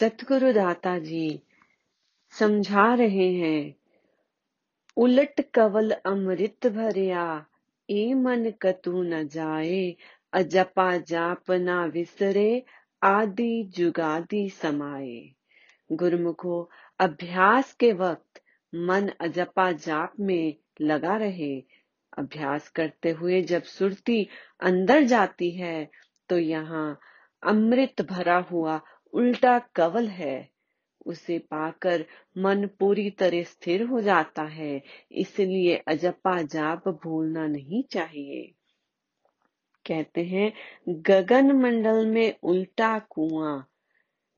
सतगुरु दाता जी समझा रहे हैं, उलट कवल अमृत भरिया, ए मन कतु न जाए, अजपा जाप ना विसरे, आदि जुगादि समाए गुरुमुखो, अभ्यास के वक्त मन अजपा जाप में लगा रहे। अभ्यास करते हुए जब सुरती अंदर जाती है तो यहाँ अमृत भरा हुआ उल्टा कवल है। उसे पाकर मन पूरी तरह स्थिर हो जाता है, इसलिए अजपा जाप भूलना नहीं चाहिए। कहते हैं, गगन मंडल में उल्टा कुआँ,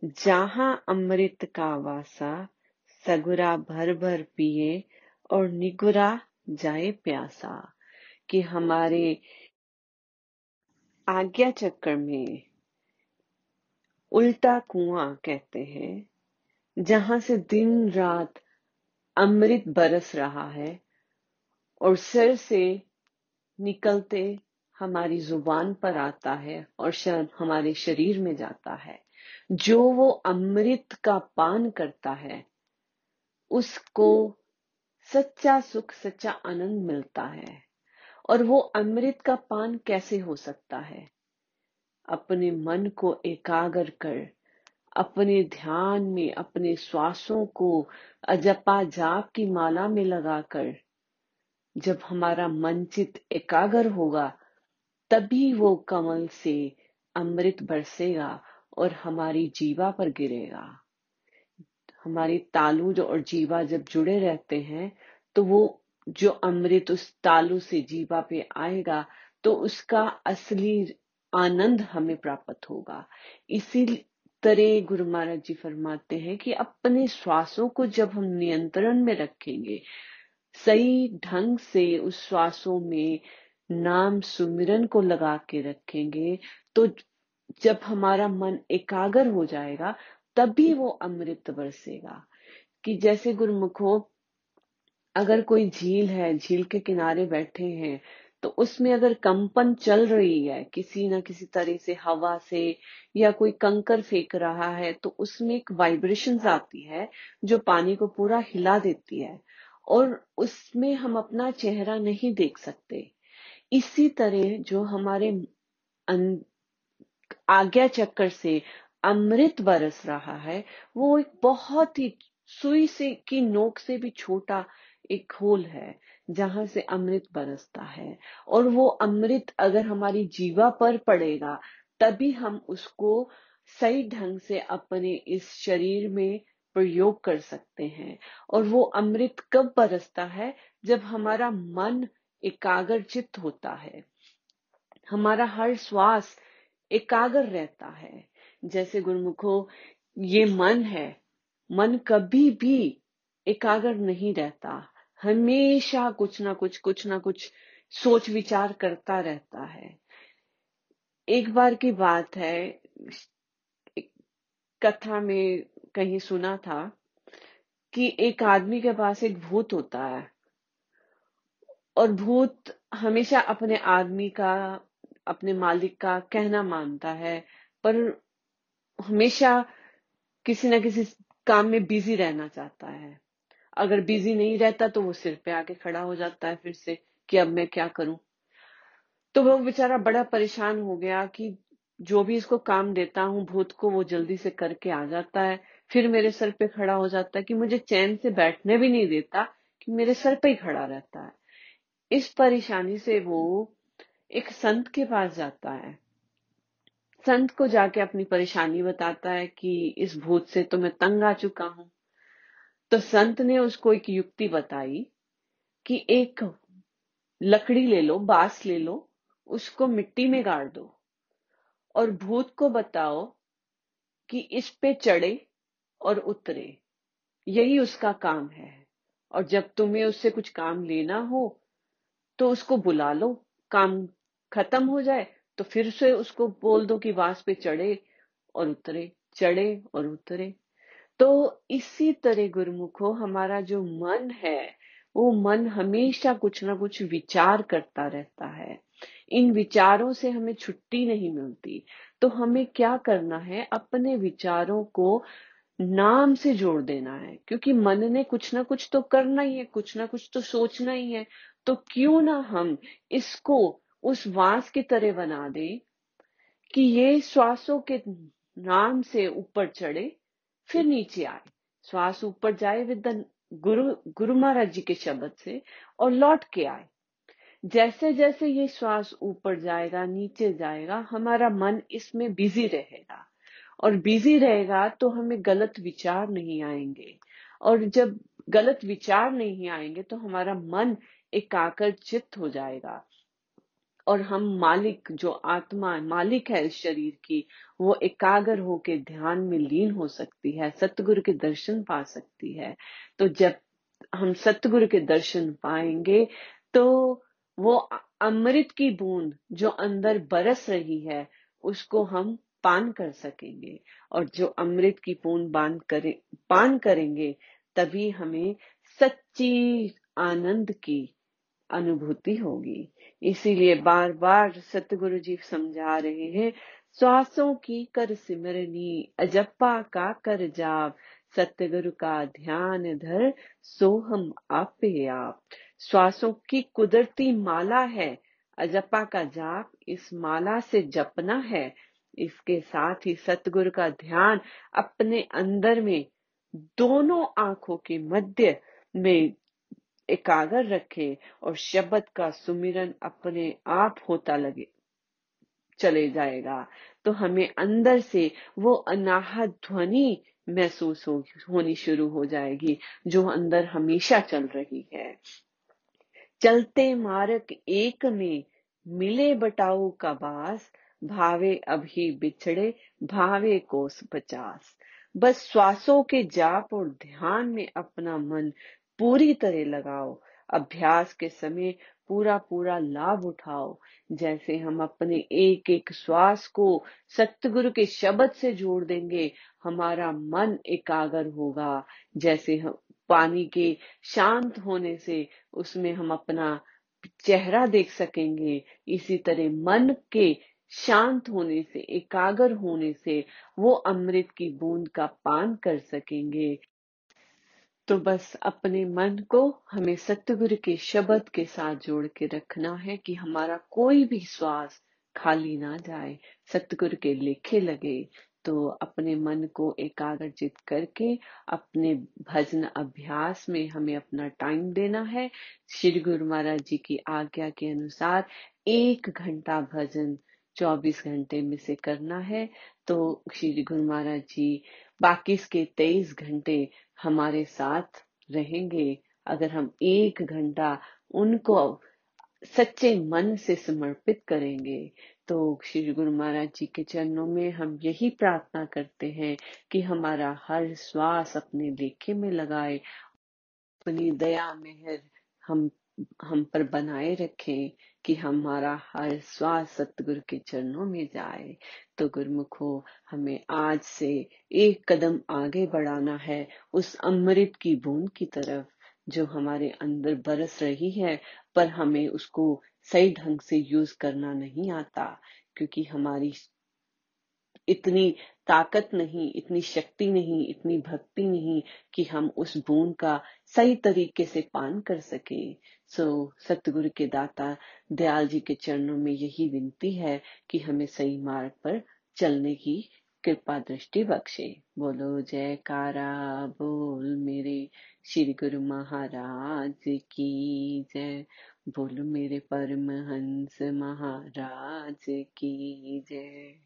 जहाँ अमृत का वासा, सगुरा भर भर पिए और निगुरा जाए प्यासा, कि हमारे आज्ञा चक्कर में। उल्टा कुआँ कहते हैं, जहाँ से दिन रात अमृत बरस रहा है और सिर से निकलते हमारी ज़ुबान पर आता है और हमारे शरीर में जाता है। जो वो अमृत का पान करता है, उसको सच्चा सुख, सच्चा आनंद मिलता है। और वो अमृत का पान कैसे हो सकता है? अपने मन को एकाग्र कर, अपने ध्यान में, अपने श्वासों को अजपा जाप की माला में लगाकर, जब हमारा मन चित एकाग्र होगा, तभी वो कमल से अमृत बरसेगा और हमारी जीवा पर गिरेगा। हमारी तालू और जीवा जब जुड़े रहते हैं तो वो, जो अमृत उस तालु से जीवा पे आएगा तो उसका असली आनंद हमें प्राप्त होगा। इसी तरह गुरु महाराज जी फरमाते हैं कि अपने श्वासों को जब हम नियंत्रण में रखेंगे, सही ढंग से उस श्वासों में नाम सुमिरन को लगा के रखेंगे तो जब हमारा मन एकाग्र हो जाएगा, तभी वो अमृत बरसेगा। कि जैसे गुरुमुखो, अगर कोई झील है, झील के किनारे बैठे हैं तो उसमें अगर कंपन चल रही है, किसी ना किसी तरह से हवा से या कोई कंकर फेंक रहा है तो उसमें एक वाइब्रेशन आती है जो पानी को पूरा हिला देती है और उसमें हम अपना चेहरा नहीं देख सकते। इसी तरह जो हमारे आज्ञा चक्कर से अमृत बरस रहा है, वो एक बहुत ही सुई से की नोक से भी छोटा एक होल है, जहाँ से अमृत बरसता है। और वो अमृत अगर हमारी जीवा पर पड़ेगा, तभी हम उसको सही ढंग से अपने इस शरीर में प्रयोग कर सकते हैं। और वो अमृत कब बरसता है? जब हमारा मन एकाग्र चित्त होता है। हमारा हर श्वास एकाग्र रहता है। जैसे गुरुमुखो, ये मन है। मन कभी भी एकाग्र नहीं रहता। हमेशा कुछ ना कुछ कुछ ना कुछ सोच विचार करता रहता है। एक बार की बात है कथा में कहीं सुना था कि एक आदमी के पास एक भूत होता है और भूत हमेशा अपने आदमी का, अपने मालिक का कहना मानता है, पर हमेशा किसी ना किसी काम में बिज़ी रहना चाहता है। अगर बिज़ी नहीं रहता तो वो सिर पे आके खड़ा हो जाता है फिर से कि अब मैं क्या करूँ। तो वो बेचारा बड़ा परेशान हो गया कि जो भी इसको काम देता हूँ, भूत को वो जल्दी से करके आ जाता है। फिर मेरे सर पे खड़ा हो जाता है कि मुझे चैन से बैठने भी नहीं देता, कि मेरे सर पे ही खड़ा रहता है। इस परेशानी से वो एक संत के पास जाता है। संत को जाके अपनी परेशानी बताता है कि इस भूत से तो मैं तंग आ चुका हूँ। तो संत ने उसको एक युक्ति बताई कि एक लकड़ी ले लो, बाँस ले लो, उसको मिट्टी में गाड़ दो। और भूत को बताओ कि इस पे चढ़े और उतरे। यही उसका काम है। और जब तुम्हें उससे कुछ काम लेना हो तो उसको बुला लो। काम खत्म हो जाए तो फिर से उसको बोल दो कि वास पे चढ़े और उतरे, चढ़े और उतरे। तो इसी तरह गुरुमुखो, हमारा जो मन है, वो मन हमेशा कुछ ना कुछ विचार करता रहता है। इन विचारों से हमें छुट्टी नहीं मिलती। तो हमें क्या करना है? अपने विचारों को नाम से जोड़ देना है। क्योंकि मन ने कुछ ना कुछ तो करना ही है, कुछ ना कुछ तो सोचना ही है। तो क्यों ना हम इसको उस वास की तरह बना दें कि ये श्वासों के नाम से ऊपर चढ़े फिर नीचे आए। श्वास ऊपर जाए विद गुरु गुरु महाराज जी के शब्द से और लौट के आए। जैसे जैसे ये श्वास ऊपर जाएगा, नीचे जाएगा, हमारा मन इसमें बिज़ी रहेगा। और बिज़ी रहेगा तो हमें गलत विचार नहीं आएँगे। और जब गलत विचार नहीं आएँगे तो हमारा मन एकाकर चित्त हो जाएगा। और हम मालिक, जो आत्मा, मालिक है इस शरीर की, वो एकाग्र होके ध्यान में लीन हो सकती है, सतगुरु के दर्शन पा सकती है। तो जब हम सतगुरु के दर्शन पाएँगे तो वो अमृत की बूंद जो अंदर बरस रही है, उसको हम पान कर सकेंगे। और जो अमृत की बूंद बाँध करे, पान करेंगे, तभी हमें सच्ची आनंद की अनुभूति होगी। इसीलिए बार बार सतगुरु जी समझा रहे हैं, श्वासों की कर सिमरनी, अजप्पा का कर जाप, सतगुरु का ध्यान धर सोहम आपे आप। श्वासों की कुदरती माला है, अजप्पा का जाप इस माला से जपना है। इसके साथ ही सतगुरु का ध्यान अपने अंदर में दोनों आँखों के मध्य में एकाग्र रखे और शब्द का सुमिरन अपने आप होता लगे चले जाएगा तो हमें अंदर से वो अनाहत ध्वनि महसूस हो, होनी शुरू हो जाएगी जो अंदर हमेशा चल रही है। चलते मार्ग एक में मिले बटाऊ का बास भावे अभी बिछड़े भावे कोस पचास। बस श्वासों के जाप और ध्यान में अपना मन पूरी तरह लगाओ। अभ्यास के समय पूरा पूरा लाभ उठाओ। जैसे हम अपने एक एक श्वास को सतगुरु के शब्द से जोड़ देंगे, हमारा मन एकाग्र होगा। जैसे हम पानी के शांत होने से उसमें हम अपना चेहरा देख सकेंगे, इसी तरह मन के शांत होने से, एकाग्र होने से वो अमृत की बूंद का पान कर सकेंगे। तो बस अपने मन को हमें सतगुरु के शब्द के साथ जोड़ के रखना है कि हमारा कोई भी श्वास खाली ना जाए, सतगुरु के लेखे लगे। तो अपने मन को एकाग्रचित करके अपने भजन अभ्यास में हमें अपना टाइम देना है। श्री गुरु महाराज जी की आज्ञा के अनुसार एक घंटा भजन 24 घंटे में से करना है। तो श्री गुरु महाराज जी बाकी के तेईस घंटे हमारे साथ रहेंगे। अगर हम एक घंटा उनको सच्चे मन से समर्पित करेंगे तो श्री गुरु महाराज जी के चरणों में हम यही प्रार्थना करते हैं कि हमारा हर श्वास अपने लेखे में लगाए, अपनी दया, मेहर हम हम पर बनाए रखें। कि हमारा हर श्वास सतगुरु के चरणों में जाए। तो गुरुमुखो, हमें आज से एक कदम आगे बढ़ाना है उस अमृत की बूंद की तरफ़, जो हमारे अंदर बरस रही है, पर हमें उसको सही ढंग से यूज़ करना नहीं आता, क्योंकि हमारी इतनी ताकत नहीं, इतनी शक्ति नहीं, इतनी भक्ति नहीं, कि हम उस बूंद का सही तरीके से पान कर सके। सो सतगुरु के दाता दयाल जी के चरणों में यही विनती है कि हमें सही मार्ग पर चलने की कृपा दृष्टि बख्शे। बोलो, जयकारा, बोल मेरे श्री गुरु महाराज की जय। बोलो मेरे परमहंस महाराज की जय।